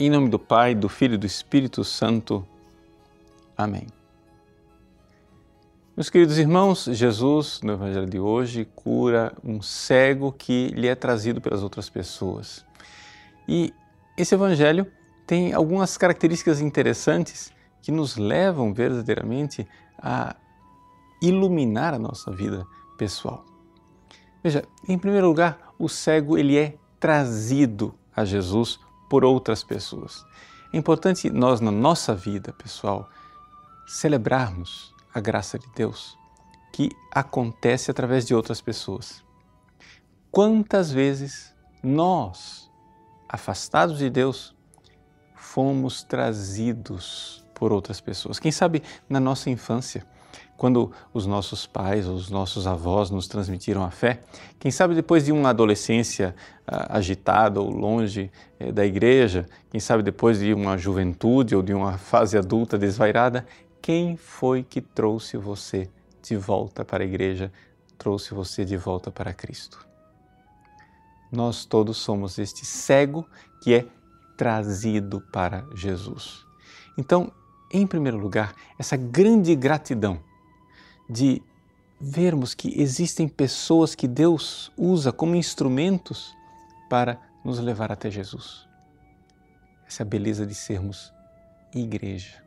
Em nome do Pai, do Filho e do Espírito Santo. Amém. Meus queridos irmãos, Jesus, no Evangelho de hoje, cura um cego que lhe é trazido pelas outras pessoas. E esse Evangelho tem algumas características interessantes que nos levam verdadeiramente a iluminar a nossa vida pessoal. Veja, em primeiro lugar, o cego ele é trazido a Jesus por outras pessoas. É importante nós, na nossa vida pessoal, celebrarmos a graça de Deus que acontece através de outras pessoas. Quantas vezes nós, afastados de Deus, fomos trazidos por outras pessoas? Quem sabe na nossa infância, quando os nossos pais ou os nossos avós nos transmitiram a fé, quem sabe depois de uma adolescência uh, agitada ou longe eh, da igreja, quem sabe depois de uma juventude ou de uma fase adulta desvairada, quem foi que trouxe você de volta para a igreja, trouxe você de volta para Cristo? Nós todos somos este cego que é trazido para Jesus. Então, em primeiro lugar, essa grande gratidão de vermos que existem pessoas que Deus usa como instrumentos para nos levar até Jesus. Essa é a beleza de sermos igreja.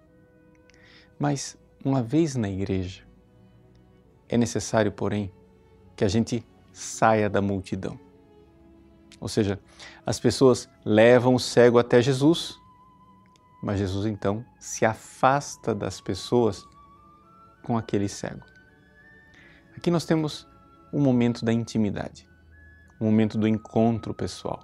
Mas, uma vez na igreja, é necessário, porém, que a gente saia da multidão. Ou seja, as pessoas levam o cego até Jesus, mas Jesus então se afasta das pessoas com aquele cego. Aqui nós temos o momento da intimidade, o momento do encontro pessoal,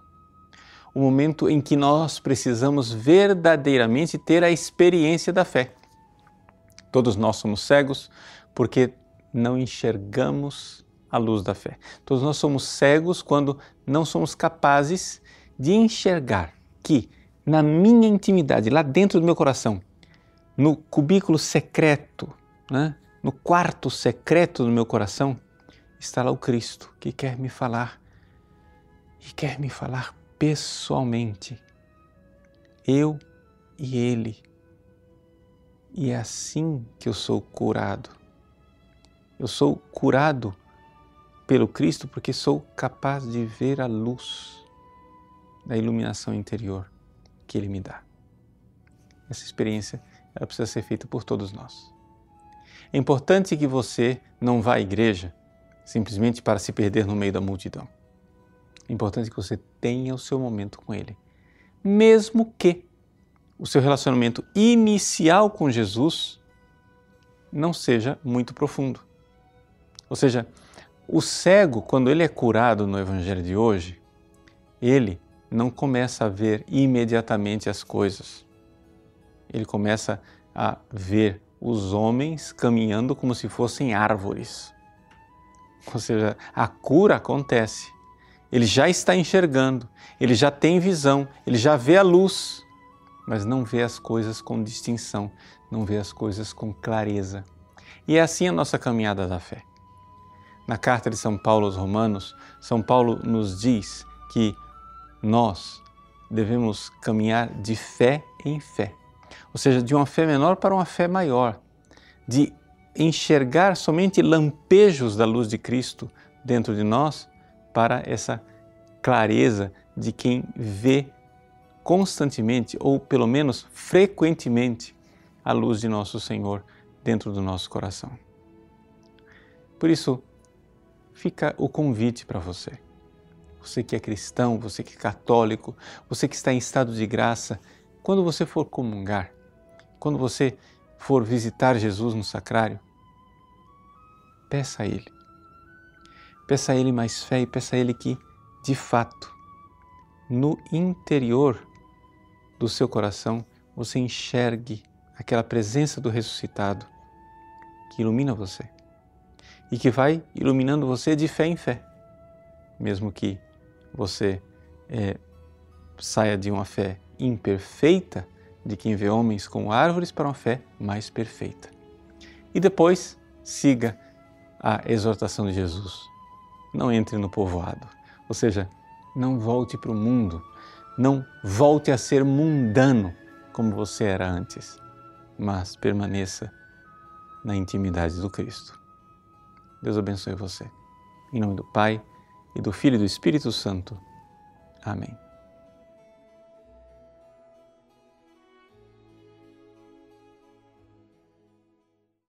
o momento em que nós precisamos verdadeiramente ter a experiência da fé. Todos nós somos cegos porque não enxergamos a luz da fé. Todos nós somos cegos quando não somos capazes de enxergar que na minha intimidade, lá dentro do meu coração, no cubículo secreto, né? No quarto secreto do meu coração, está lá o Cristo que quer me falar e quer me falar pessoalmente. Eu e Ele. E é assim que eu sou curado. Eu sou curado pelo Cristo porque sou capaz de ver a luz da iluminação interior que Ele me dá. Essa experiência ela precisa ser feita por todos nós. É importante que você não vá à igreja simplesmente para se perder no meio da multidão. É importante que você tenha o seu momento com Ele, mesmo que o seu relacionamento inicial com Jesus não seja muito profundo. Ou seja, o cego, quando ele é curado no Evangelho de hoje, ele não começa a ver imediatamente as coisas. Ele começa a ver os homens caminhando como se fossem árvores. Ou seja, a cura acontece. Ele já está enxergando, ele já tem visão, ele já vê a luz, mas não vê as coisas com distinção, não vê as coisas com clareza. E é assim a nossa caminhada da fé. Na carta de São Paulo aos Romanos, São Paulo nos diz que nós devemos caminhar de fé em fé ou seja, de uma fé menor para uma fé maior, de enxergar somente lampejos da luz de Cristo dentro de nós para essa clareza de quem vê constantemente ou pelo menos frequentemente a luz de nosso Senhor dentro do nosso coração. Por isso, fica o convite para você. Você que é cristão, você que é católico, você que está em estado de graça, quando você for comungar, quando você for visitar Jesus no sacrário, peça a Ele. Peça a Ele mais fé e peça a Ele que, de fato, no interior do seu coração, você enxergue aquela presença do ressuscitado que ilumina você e que vai iluminando você de fé em fé, mesmo que você é, saia de uma fé imperfeita de quem vê homens como árvores para uma fé mais perfeita. E depois siga a exortação de Jesus. Não entre no povoado, ou seja, não volte para o mundo, Não volte a ser mundano como você era antes, mas permaneça na intimidade do Cristo. Deus abençoe você. Em nome do Pai, e do Filho e do Espírito Santo. Amém.